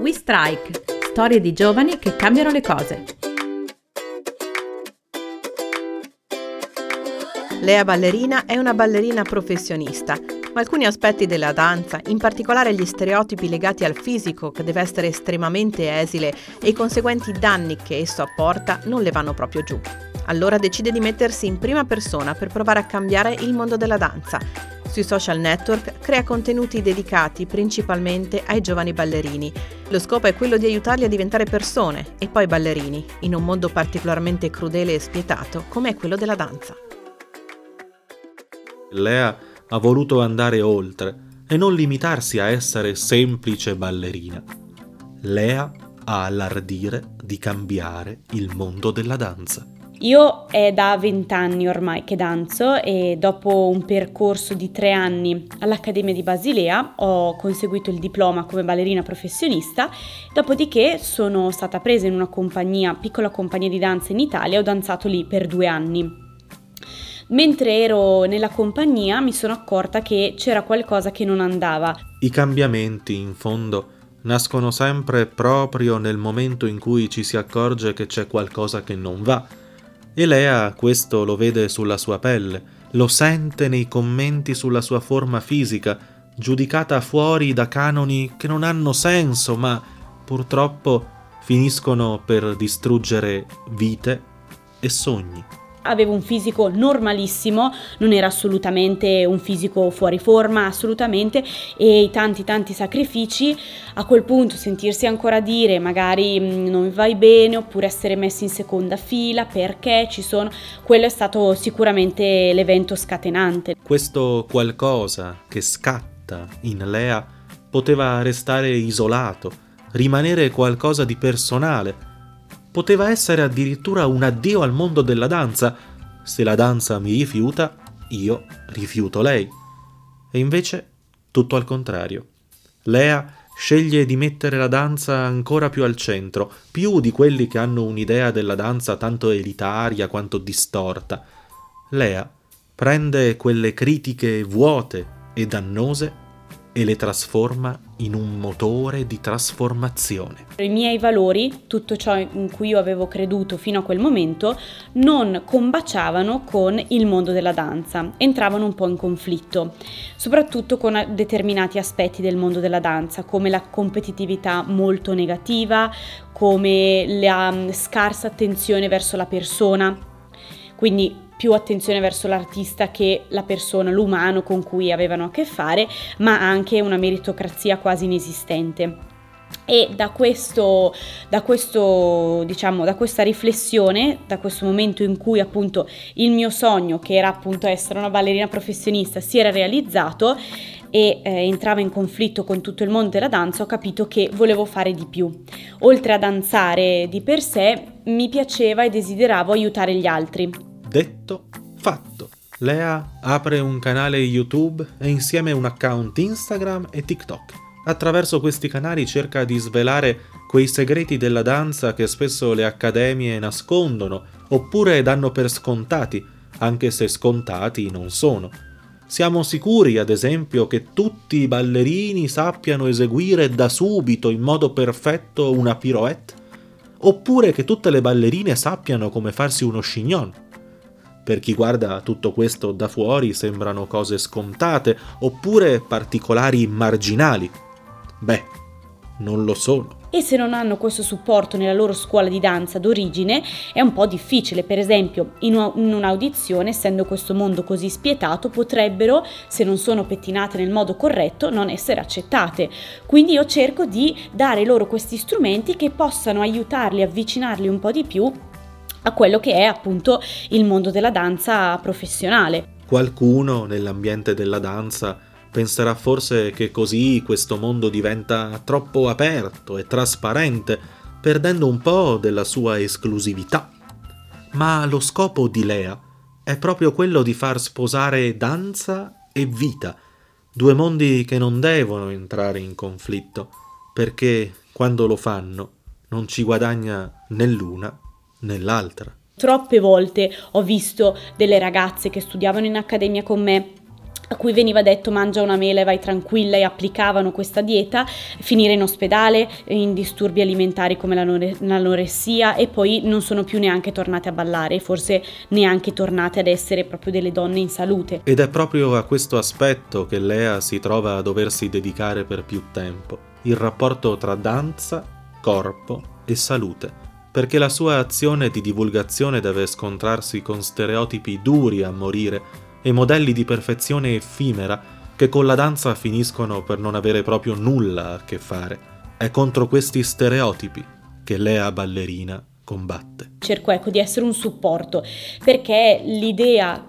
We Strike, storie di giovani che cambiano le cose. Lea Ballerina è una ballerina professionista, ma alcuni aspetti della danza, in particolare gli stereotipi legati al fisico che deve essere estremamente esile e i conseguenti danni che esso apporta, non le vanno proprio giù. Allora decide di mettersi in prima persona per provare a cambiare il mondo della danza. Sui social network crea contenuti dedicati principalmente ai giovani ballerini. Lo scopo è quello di aiutarli a diventare persone e poi ballerini, in un mondo particolarmente crudele e spietato come è quello della danza. Lea ha voluto andare oltre e non limitarsi a essere semplice ballerina. Lea ha l'ardire di cambiare il mondo della danza. Io è da vent'anni ormai che danzo e dopo un percorso di tre anni all'Accademia di Basilea ho conseguito il diploma come ballerina professionista, dopodiché sono stata presa in una compagnia, piccola compagnia di danza in Italia e ho danzato lì per due anni. Mentre ero nella compagnia mi sono accorta che c'era qualcosa che non andava. I cambiamenti, in fondo, nascono sempre proprio nel momento in cui ci si accorge che c'è qualcosa che non va. E Lea questo lo vede sulla sua pelle, lo sente nei commenti sulla sua forma fisica, giudicata fuori da canoni che non hanno senso, ma purtroppo finiscono per distruggere vite e sogni avevo un fisico normalissimo, non era assolutamente un fisico fuori forma, assolutamente, e i tanti tanti sacrifici, a quel punto sentirsi ancora dire magari non vai bene oppure essere messi in seconda fila perché ci sono, quello è stato sicuramente l'evento scatenante. Questo qualcosa che scatta in Lea poteva restare isolato, rimanere qualcosa di personale, poteva essere addirittura un addio al mondo della danza. Se la danza mi rifiuta, io rifiuto lei. E invece tutto al contrario. Lea sceglie di mettere la danza ancora più al centro, più di quelli che hanno un'idea della danza tanto elitaria quanto distorta. Lea prende quelle critiche vuote e dannose e le trasforma in un motore di trasformazione. I miei valori, tutto ciò in cui io avevo creduto fino a quel momento, non combaciavano con il mondo della danza, entravano un po' in conflitto, soprattutto con determinati aspetti del mondo della danza, come la competitività molto negativa, come la mm, scarsa attenzione verso la persona. Quindi più attenzione verso l'artista che la persona, l'umano con cui avevano a che fare, ma anche una meritocrazia quasi inesistente. E da, questo, da, questo, diciamo, da questa riflessione, da questo momento in cui appunto il mio sogno, che era appunto essere una ballerina professionista, si era realizzato e eh, entrava in conflitto con tutto il mondo della danza, ho capito che volevo fare di più. Oltre a danzare di per sé, mi piaceva e desideravo aiutare gli altri. Detto, fatto. Lea apre un canale YouTube e insieme un account Instagram e TikTok. Attraverso questi canali cerca di svelare quei segreti della danza che spesso le accademie nascondono oppure danno per scontati, anche se scontati non sono. Siamo sicuri, ad esempio, che tutti i ballerini sappiano eseguire da subito in modo perfetto una pirouette? Oppure che tutte le ballerine sappiano come farsi uno chignon? Per chi guarda tutto questo da fuori sembrano cose scontate oppure particolari marginali. Beh, non lo sono. E se non hanno questo supporto nella loro scuola di danza d'origine è un po' difficile. Per esempio, in, un'audizione, essendo questo mondo così spietato, potrebbero, se non sono pettinate nel modo corretto, non essere accettate. Quindi io cerco di dare loro questi strumenti che possano aiutarli, avvicinarli un po' di più a quello che è appunto il mondo della danza professionale. Qualcuno nell'ambiente della danza penserà forse che così questo mondo diventa troppo aperto e trasparente, perdendo un po' della sua esclusività. Ma lo scopo di Lea è proprio quello di far sposare danza e vita, due mondi che non devono entrare in conflitto, perché quando lo fanno non ci guadagna né l'una nell'altra. Troppe volte ho visto delle ragazze che studiavano in accademia con me a cui veniva detto mangia una mela e vai tranquilla e applicavano questa dieta, finire in ospedale, in disturbi alimentari come l'anoressia e poi non sono più neanche tornate a ballare, forse neanche tornate ad essere proprio delle donne in salute. Ed è proprio a questo aspetto che Lea si trova a doversi dedicare per più tempo, il rapporto tra danza, corpo e salute perché la sua azione di divulgazione deve scontrarsi con stereotipi duri a morire e modelli di perfezione effimera che con la danza finiscono per non avere proprio nulla a che fare. È contro questi stereotipi che Lea Ballerina combatte. Cerco ecco di essere un supporto perché l'idea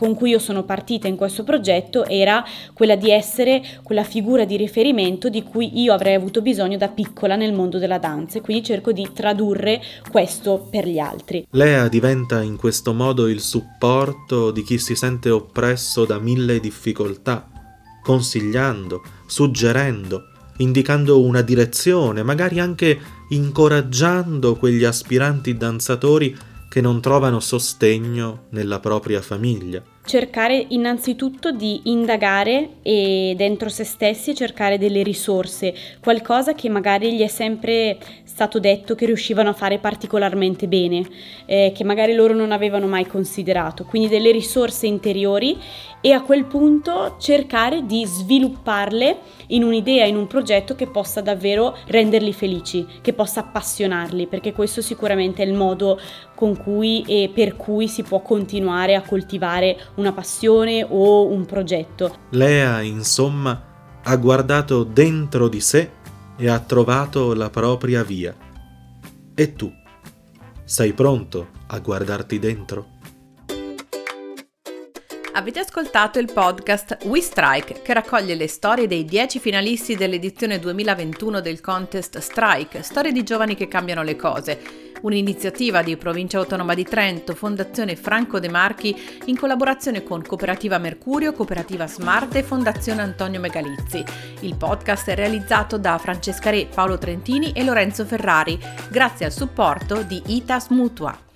con cui io sono partita in questo progetto era quella di essere quella figura di riferimento di cui io avrei avuto bisogno da piccola nel mondo della danza e quindi cerco di tradurre questo per gli altri. Lea diventa in questo modo il supporto di chi si sente oppresso da mille difficoltà, consigliando, suggerendo, indicando una direzione, magari anche incoraggiando quegli aspiranti danzatori che non trovano sostegno nella propria famiglia. Cercare innanzitutto di indagare e dentro se stessi cercare delle risorse, qualcosa che magari gli è sempre stato detto che riuscivano a fare particolarmente bene, eh, che magari loro non avevano mai considerato, quindi delle risorse interiori e a quel punto cercare di svilupparle in un'idea, in un progetto che possa davvero renderli felici, che possa appassionarli, perché questo sicuramente è il modo con cui e per cui si può continuare a coltivare una passione o un progetto. Lea, insomma, ha guardato dentro di sé e ha trovato la propria via. E tu? Sei pronto a guardarti dentro? Avete ascoltato il podcast We Strike che raccoglie le storie dei 10 finalisti dell'edizione 2021 del contest Strike, storie di giovani che cambiano le cose, un'iniziativa di Provincia Autonoma di Trento, Fondazione Franco De Marchi in collaborazione con Cooperativa Mercurio, Cooperativa Smart e Fondazione Antonio Megalizzi. Il podcast è realizzato da Francesca Re, Paolo Trentini e Lorenzo Ferrari, grazie al supporto di ITAS Mutua.